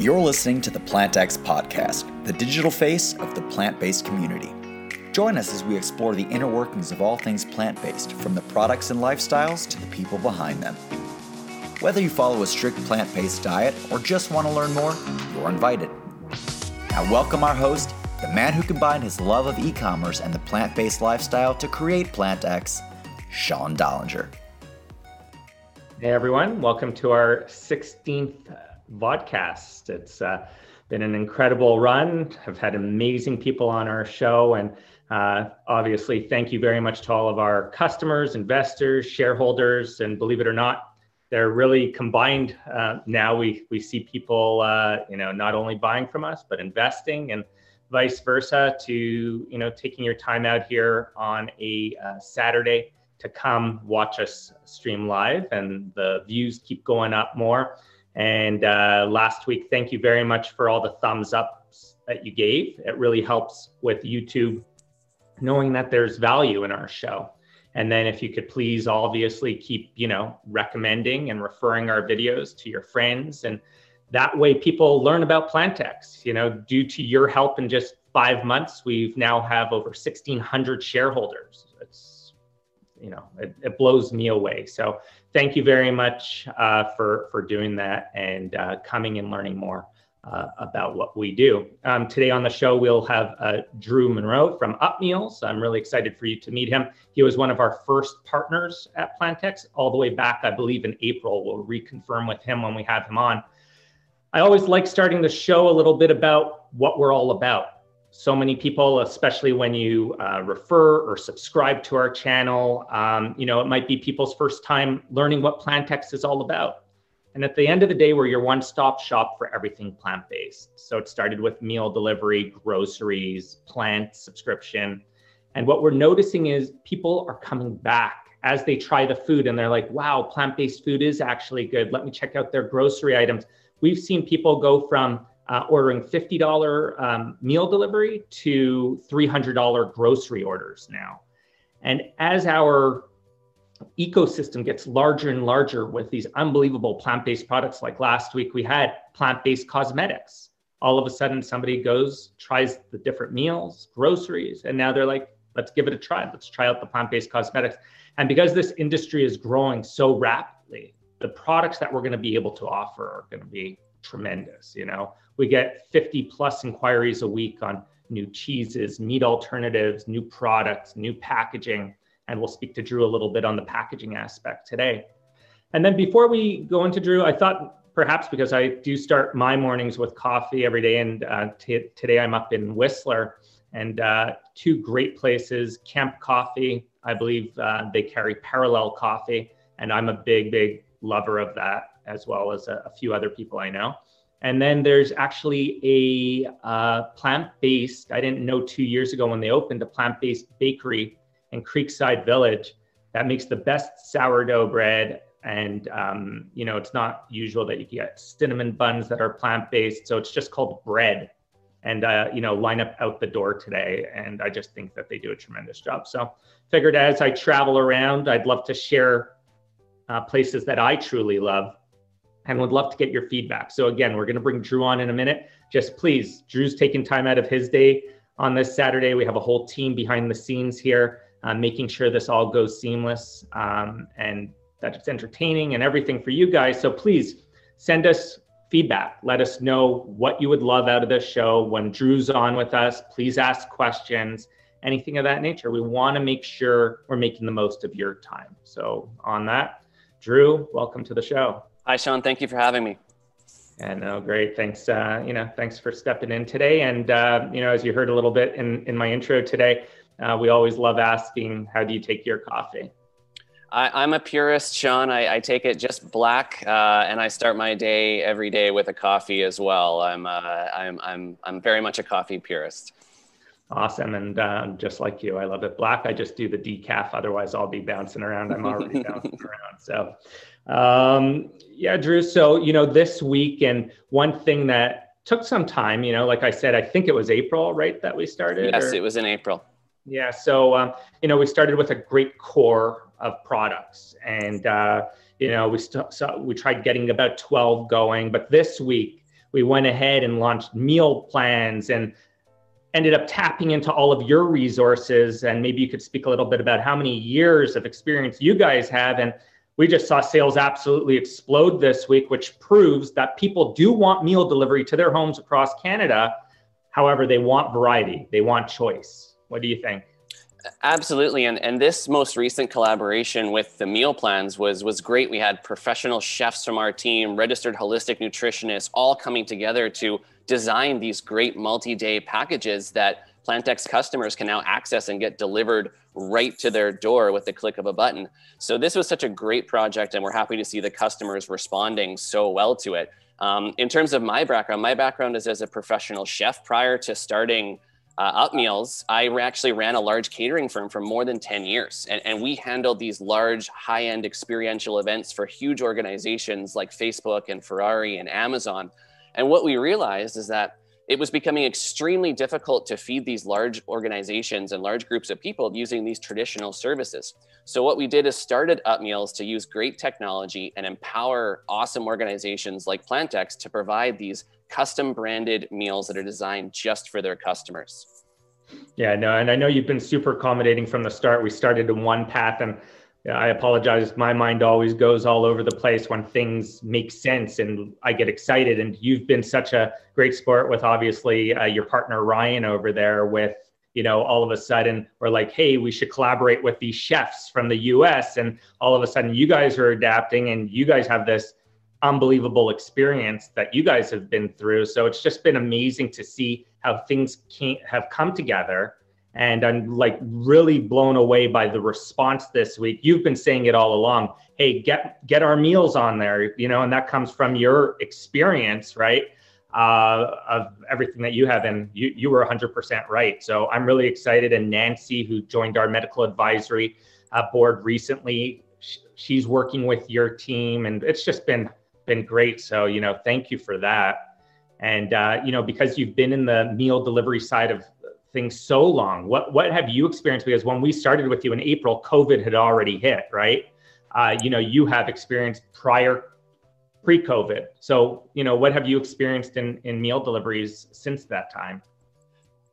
You're listening to the PlantX podcast, the digital face of the plant based community. Join us as we explore the inner workings of all things plant based, from the products and lifestyles to the people behind them. Whether you follow a strict plant based diet or just want to learn more, you're invited. Now, welcome our host, the man who combined his love of e commerce and the plant based lifestyle to create PlantX, Sean Dollinger. Hey everyone, welcome to our 16th vodcast. It's uh, been an incredible run. I've had amazing people on our show. And uh, obviously, thank you very much to all of our customers, investors, shareholders. And believe it or not, they're really combined. Uh, now we, we see people, uh, you know, not only buying from us, but investing and vice versa to, you know, taking your time out here on a uh, Saturday to come watch us stream live and the views keep going up more. And uh, last week, thank you very much for all the thumbs ups that you gave. It really helps with YouTube knowing that there's value in our show. And then if you could please obviously keep, you know, recommending and referring our videos to your friends. And that way people learn about PlantX. You know, due to your help in just five months, we've now have over 1,600 shareholders. It's, you know, it, it blows me away. So thank you very much uh, for, for doing that and uh, coming and learning more uh, about what we do. Um, today on the show, we'll have uh, Drew Munro from Upmeals. I'm really excited for you to meet him. He was one of our first partners at PlantX all the way back, I believe, in April. We'll reconfirm with him when we have him on. I always like starting the show a little bit about what we're all about so many people, especially when you uh, refer or subscribe to our channel, um, you know, it might be people's first time learning what PlantX is all about. And at the end of the day, we're your one stop shop for everything plant based. So it started with meal delivery, groceries, plant subscription. And what we're noticing is people are coming back as they try the food and they're like, wow, plant based food is actually good. Let me check out their grocery items. We've seen people go from uh, ordering $50 um, meal delivery to $300 grocery orders now. And as our ecosystem gets larger and larger with these unbelievable plant based products, like last week we had plant based cosmetics. All of a sudden, somebody goes, tries the different meals, groceries, and now they're like, let's give it a try. Let's try out the plant based cosmetics. And because this industry is growing so rapidly, the products that we're going to be able to offer are going to be tremendous. You know, we get 50 plus inquiries a week on new cheeses, meat alternatives, new products, new packaging. And we'll speak to Drew a little bit on the packaging aspect today. And then before we go into Drew, I thought perhaps because I do start my mornings with coffee every day, and uh, t- today I'm up in Whistler, and uh, two great places, Kemp Coffee. I believe uh, they carry Parallel Coffee, and I'm a big, big lover of that, as well as a, a few other people I know. And then there's actually a uh, plant based, I didn't know two years ago when they opened a plant based bakery in Creekside Village that makes the best sourdough bread. And, um, you know, it's not usual that you get cinnamon buns that are plant based. So it's just called bread. And, uh, you know, line up out the door today. And I just think that they do a tremendous job. So figured as I travel around, I'd love to share uh, places that I truly love and would love to get your feedback. So again, we're going to bring Drew on in a minute. Just please, Drew's taking time out of his day on this Saturday. We have a whole team behind the scenes here, uh, making sure this all goes seamless um, and that it's entertaining and everything for you guys. So please send us feedback. Let us know what you would love out of this show. When Drew's on with us, please ask questions, anything of that nature. We want to make sure we're making the most of your time. So on that, Drew, welcome to the show. Hi, Sean. Thank you for having me. Yeah, no, great. Thanks. Uh, you know, thanks for stepping in today. And uh, you know, as you heard a little bit in in my intro today, uh, we always love asking, "How do you take your coffee?" I, am a purist, Sean. I, I, take it just black, uh, and I start my day every day with a coffee as well. I'm uh, I'm I'm I'm very much a coffee purist. Awesome, and uh, just like you, I love it black. I just do the decaf. Otherwise, I'll be bouncing around. I'm already bouncing around. So, um, yeah, Drew. So, you know, this week, and one thing that took some time, you know, like I said, I think it was April, right, that we started? Yes, or? it was in April. Yeah. So, um, you know, we started with a great core of products, and uh, you know, we st- so we tried getting about twelve going, but this week we went ahead and launched meal plans and ended up tapping into all of your resources. And maybe you could speak a little bit about how many years of experience you guys have. And we just saw sales absolutely explode this week, which proves that people do want meal delivery to their homes across Canada. However, they want variety, they want choice. What do you think? Absolutely, and and this most recent collaboration with the meal plans was was great. We had professional chefs from our team, registered holistic nutritionists, all coming together to design these great multi-day packages that PlantX customers can now access and get delivered right to their door with the click of a button. So this was such a great project, and we're happy to see the customers responding so well to it. Um, in terms of my background, my background is as a professional chef. Prior to starting uh, Upmeals, I actually ran a large catering firm for more than 10 years. And, and we handled these large, high end experiential events for huge organizations like Facebook and Ferrari and Amazon. And what we realized is that it was becoming extremely difficult to feed these large organizations and large groups of people using these traditional services. So what we did is started Upmeals to use great technology and empower awesome organizations like PlantX to provide these custom branded meals that are designed just for their customers. Yeah, no, and I know you've been super accommodating from the start. We started in one path and I apologize. My mind always goes all over the place when things make sense and I get excited. And you've been such a great sport with obviously uh, your partner Ryan over there. With, you know, all of a sudden we're like, hey, we should collaborate with these chefs from the US. And all of a sudden you guys are adapting and you guys have this unbelievable experience that you guys have been through. So it's just been amazing to see how things can have come together and I'm like really blown away by the response this week. You've been saying it all along. Hey, get get our meals on there, you know, and that comes from your experience, right? Uh, of everything that you have, and you you were 100% right. So I'm really excited. And Nancy, who joined our medical advisory uh, board recently, sh- she's working with your team, and it's just been been great. So you know, thank you for that. And uh, you know, because you've been in the meal delivery side of things so long. What what have you experienced? Because when we started with you in April, COVID had already hit, right? Uh, you know, you have experienced prior pre-COVID. So, you know, what have you experienced in in meal deliveries since that time?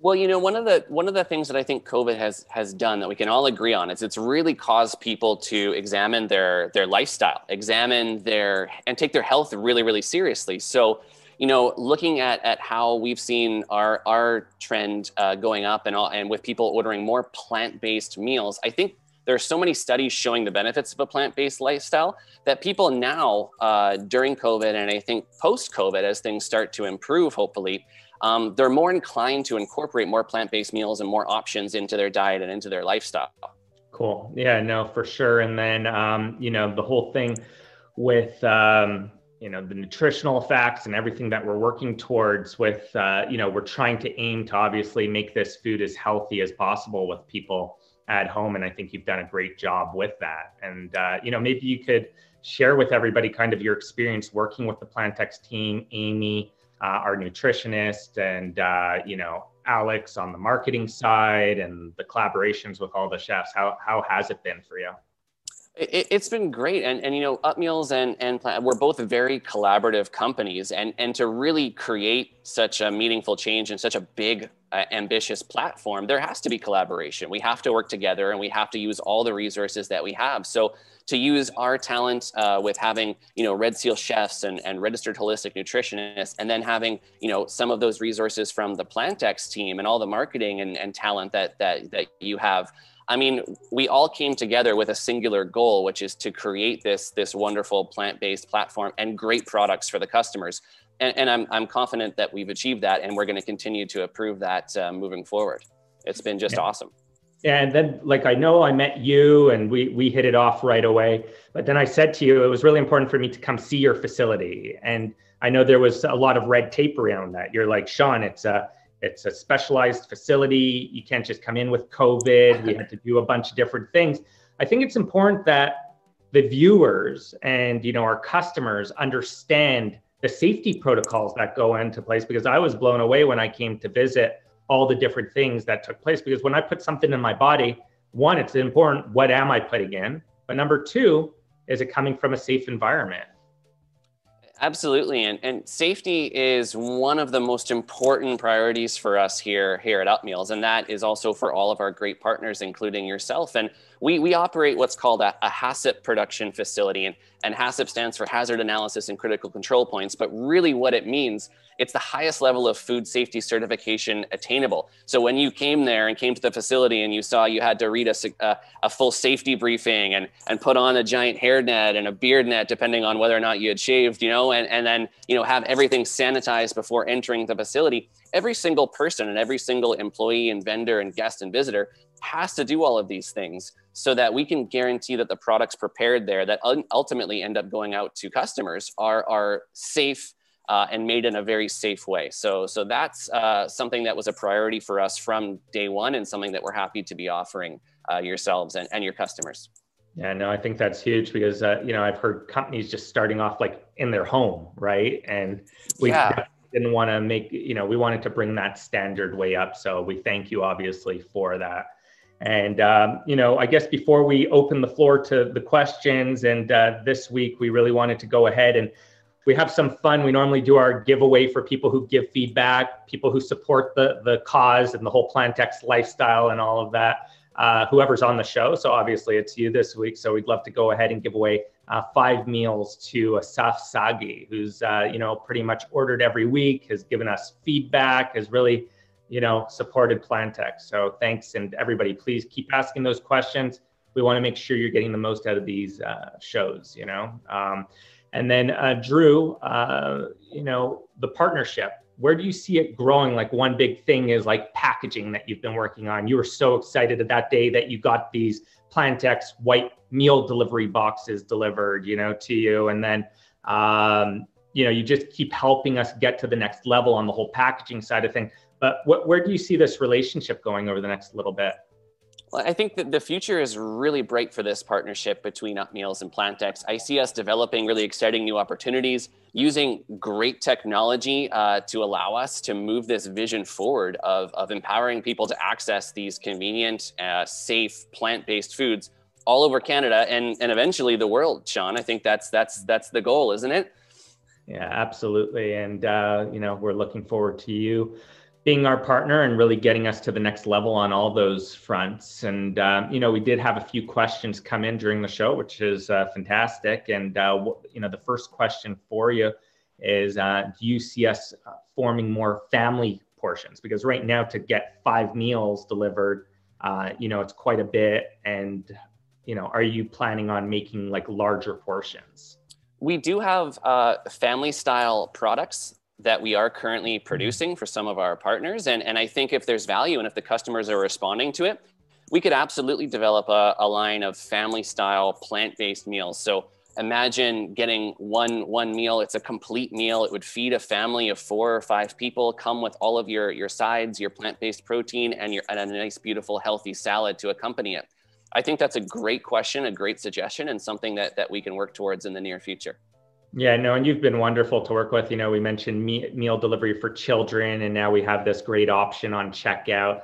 Well, you know, one of the one of the things that I think COVID has has done that we can all agree on is it's really caused people to examine their their lifestyle, examine their and take their health really really seriously. So, you know, looking at, at how we've seen our, our trend uh, going up and, all, and with people ordering more plant-based meals, I think there are so many studies showing the benefits of a plant-based lifestyle that people now uh, during COVID and I think post-COVID, as things start to improve, hopefully, um, they're more inclined to incorporate more plant-based meals and more options into their diet and into their lifestyle. Cool. Yeah, no, for sure. And then, um, you know, the whole thing with, um, you know the nutritional facts and everything that we're working towards with uh, you know we're trying to aim to obviously make this food as healthy as possible with people at home and i think you've done a great job with that. And uh, you know maybe you could share with everybody kind of your experience working with the plantx team amy uh, our nutritionist and uh, you know alex on the marketing side and the collaborations with all the chefs. How, how has it been for you it, has been great, and and you know, Upmeals and and we're both very collaborative companies, and and to really create such a meaningful change and such a big, uh, ambitious platform, there has to be collaboration. We have to work together, and we have to use all the resources that we have. So to use our talent uh, with having you know red seal chefs and, and registered holistic nutritionists and then having you know some of those resources from the PlantX team and all the marketing and, and talent that that that you have I mean, we all came together with a singular goal, which is to create this this wonderful plant-based platform and great products for the customers. And, and I'm I'm confident that we've achieved that, and we're going to continue to improve that uh, moving forward. It's been just yeah. awesome. And then, like, I know I met you and we we hit it off right away. But then I said to you, it was really important for me to come see your facility. And I know there was a lot of red tape around that. You're like, Sean, it's a it's a specialized facility. You can't just come in with COVID. We had to do a bunch of different things. I think it's important that the viewers and you know our customers understand the safety protocols that go into place because I was blown away when I came to visit all the different things that took place because when I put something in my body, one, it's important what am I putting in? But number two, is it coming from a safe environment? Absolutely, and, and safety is one of the most important priorities for us here here at Upmeals, and that is also for all of our great partners, including yourself. And we we operate what's called a, a HACCP production facility, and and HACCP stands for Hazard Analysis and Critical Control Points. But really, what it means it's the highest level of food safety certification attainable. So when you came there and came to the facility and you saw you had to read a, a, uh, a full safety briefing and, and put on a giant hairnet and a beard net, depending on whether or not you had shaved, you know, and, and then, you know, have everything sanitized before entering the facility, every single person and every single employee and vendor and guest and visitor has to do all of these things so that we can guarantee that the products prepared there that ultimately end up going out to customers are, are safe uh, and made in a very safe way. So, so that's uh, something that was a priority for us from day one, and something that we're happy to be offering uh, yourselves and, and your customers. Yeah, no, I think that's huge because uh, you know I've heard companies just starting off like in their home, right? And we yeah. didn't want to make you know we wanted to bring that standard way up. So we thank you obviously for that. And um, you know, I guess before we open the floor to the questions, and uh, this week we really wanted to go ahead and we have some fun. We normally do our giveaway for people who give feedback, people who support the the cause and the whole PlantX lifestyle and all of that. Uh, whoever's on the show. So obviously it's you this week. So we'd love to go ahead and give away uh, five meals to Asaf Sagi, who's uh, you know pretty much ordered every week, has given us feedback, has really you know supported PlantX. So thanks, and everybody, please keep asking those questions. We want to make sure you're getting the most out of these uh, shows. You know. Um, and then uh, Drew, uh, you know, the partnership. Where do you see it growing? Like one big thing is like packaging that you've been working on. You were so excited at that day that you got these PlantX white meal delivery boxes delivered, you know, to you, and then um, you know you just keep helping us get to the next level on the whole packaging side of things. But what, where do you see this relationship going over the next little bit? Well, I think that the future is really bright for this partnership between Upmeals and PlantX. I see us developing really exciting new opportunities, using great technology uh, to allow us to move this vision forward of, of empowering people to access these convenient, uh, safe, plant-based foods all over Canada and, and eventually the world. Sean, I think that's that's that's the goal, isn't it? Yeah, absolutely. And uh, you know, we're looking forward to you being our partner and really getting us to the next level on all those fronts. And um, you know, we did have a few questions come in during the show, which is uh, fantastic. And uh, you know, the first question for you is: uh, Do you see us uh, forming more family portions? Because right now, to get five meals delivered, uh, you know, it's quite a bit. And you know, are you planning on making like larger portions? We do have uh, family style products that we are currently mm-hmm. producing for some of our partners. And, and I think if there's value and if the customers are responding to it, we could absolutely develop a, a line of family style plant based meals. So imagine getting one one meal it's a complete meal it would feed a family of four or five people come with all of your your sides your plant-based protein and your and a nice beautiful healthy salad to accompany it i think that's a great question a great suggestion and something that that we can work towards in the near future yeah, no, and you've been wonderful to work with. You know, we mentioned meal delivery for children, and now we have this great option on checkout.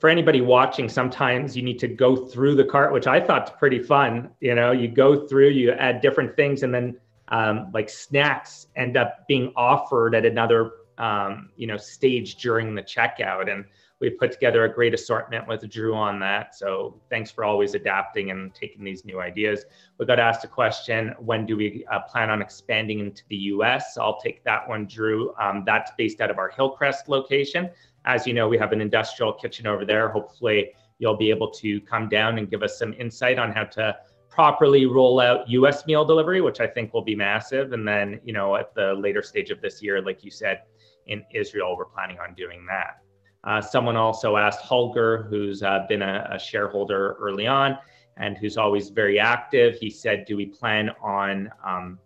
For anybody watching, sometimes you need to go through the cart, which I thought's pretty fun. You know, you go through, you add different things, and then um, like snacks end up being offered at another um, you know stage during the checkout. And we've put together a great assortment with Drew on that. So thanks for always adapting and taking these new ideas. We got asked a question when do we uh, plan on expanding into the US? I'll take that one, Drew. Um, that's based out of our Hillcrest location. As you know, we have an industrial kitchen over there. Hopefully, you'll be able to come down and give us some insight on how to properly roll out US meal delivery, which I think will be massive. And then, you know, at the later stage of this year, like you said, in Israel, we're planning on doing that. Uh, someone also asked Holger, who's uh, been a, a, shareholder early on and who's always very active. He said, Do we plan on um,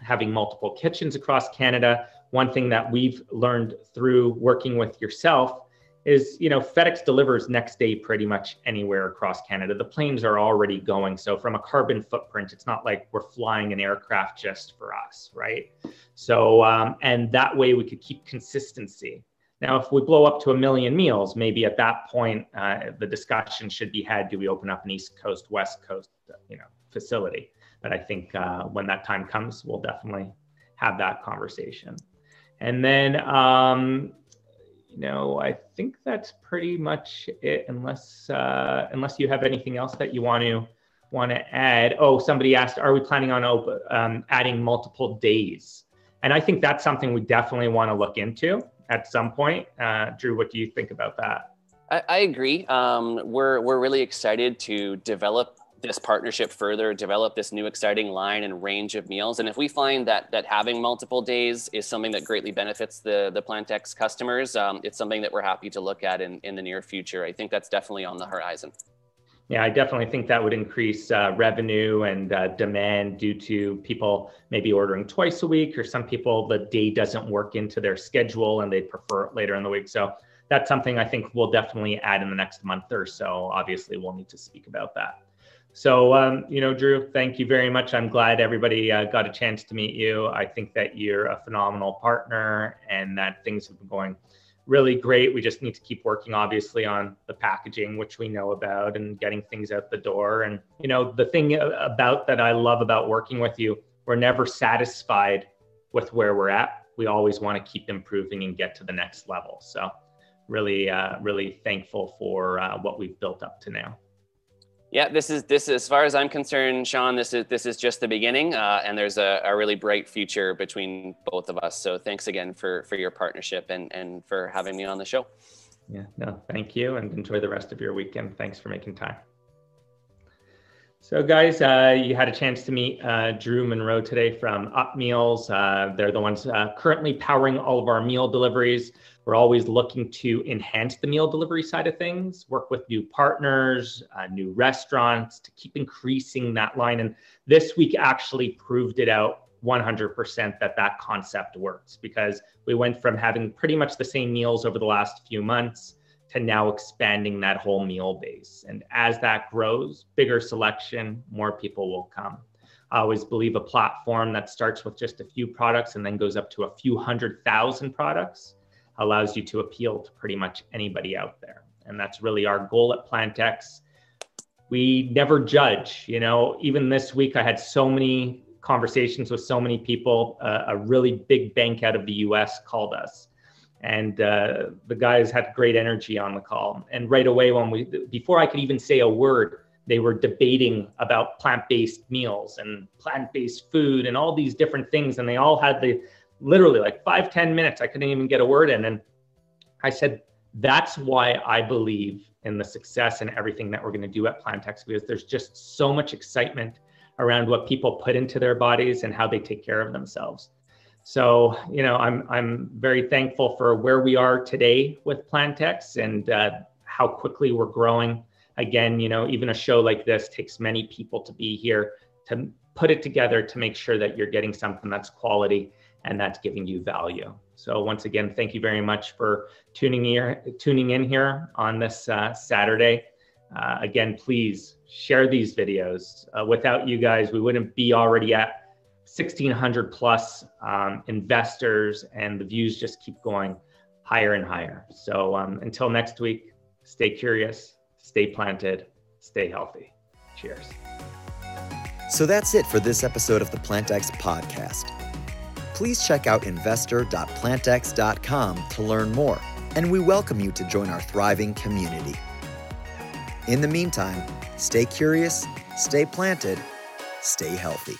having multiple kitchens across Canada? One thing that we've learned through working with yourself is, you know, FedEx delivers next day pretty much anywhere across Canada. The planes are already going. So, from a carbon footprint, it's not like we're flying an aircraft just for us, right? So, um, and that way we could keep consistency. Now, if we blow up to a million meals, maybe at that point uh, the discussion should be had: Do we open up an East Coast, West Coast, you know, facility? But I think uh, when that time comes, we'll definitely have that conversation. And then, um, you know, I think that's pretty much it. Unless uh, unless you have anything else that you want to want to add. Oh, somebody asked, are we planning on op- um, adding multiple days? And I think that's something we definitely want to look into at some point. Uh, Drew, what do you think about that? I, I agree. Um, we're we're really excited to develop this partnership further, develop this new exciting line and range of meals. And if we find that that having multiple days is something that greatly benefits the the PlantX customers, um, it's something that we're happy to look at in, in the near future. I think that's definitely on the horizon. Yeah, I definitely think that would increase uh, revenue and uh, demand due to people maybe ordering twice a week, or some people the day doesn't work into their schedule and they prefer it later in the week. So that's something I think we'll definitely add in the next month or so. Obviously, we'll need to speak about that. So, um, you know, Drew, thank you very much. I'm glad everybody uh, got a chance to meet you. I think that you're a phenomenal partner and that things have been going really great. We just need to keep working, obviously, on the packaging, which we know about, and getting things out the door. And, you know, the thing about that I love about working with you, we're never satisfied with where we're at. We always want to keep improving and get to the next level. So, really, uh, really thankful for uh, what we've built up to now. Yeah, this is this as far as I'm concerned, Sean. This is this is just the beginning, uh, and there's a, a really bright future between both of us. So thanks again for for your partnership and and for having me on the show. Yeah, no, thank you, and enjoy the rest of your weekend. Thanks for making time. So, guys, uh, you had a chance to meet uh, Drew Munro today from Upmeals. Uh, they're the ones uh, currently powering all of our meal deliveries. We're always looking to enhance the meal delivery side of things, work with new partners, uh, new restaurants to keep increasing that line. And this week actually proved it out 100% that that concept works because we went from having pretty much the same meals over the last few months to now expanding that whole meal base. And as that grows, bigger selection, more people will come. I always believe a platform that starts with just a few products and then goes up to a few hundred thousand products allows you to appeal to pretty much anybody out there. And that's really our goal at PlantX. We never judge, you know, even this week I had so many conversations with so many people. Uh, a really big bank out of the US called us. And uh, the guys had great energy on the call. And right away, when we, before I could even say a word, they were debating about plant-based meals and plant-based food and all these different things. And they all had the literally like five ten minutes. I couldn't even get a word in. And I said, that's why I believe in the success and everything that we're going to do at PlantX because there's just so much excitement around what people put into their bodies and how they take care of themselves. So, you know, I'm I'm very thankful for where we are today with PlantX and uh, how quickly we're growing. Again, you know, even a show like this takes many people to be here to put it together to make sure that you're getting something that's quality and that's giving you value. So once again, thank you very much for tuning here, tuning in here on this uh, Saturday. Uh, again, please share these videos. Uh, without you guys, we wouldn't be already at 1,600 plus um, investors, and the views just keep going higher and higher. So um, until next week, stay curious, stay planted, stay healthy. Cheers. So that's it for this episode of the PlantX podcast please check out investor.plantx.com to learn more, and we welcome you to join our thriving community. In the meantime, stay curious, stay planted, stay healthy.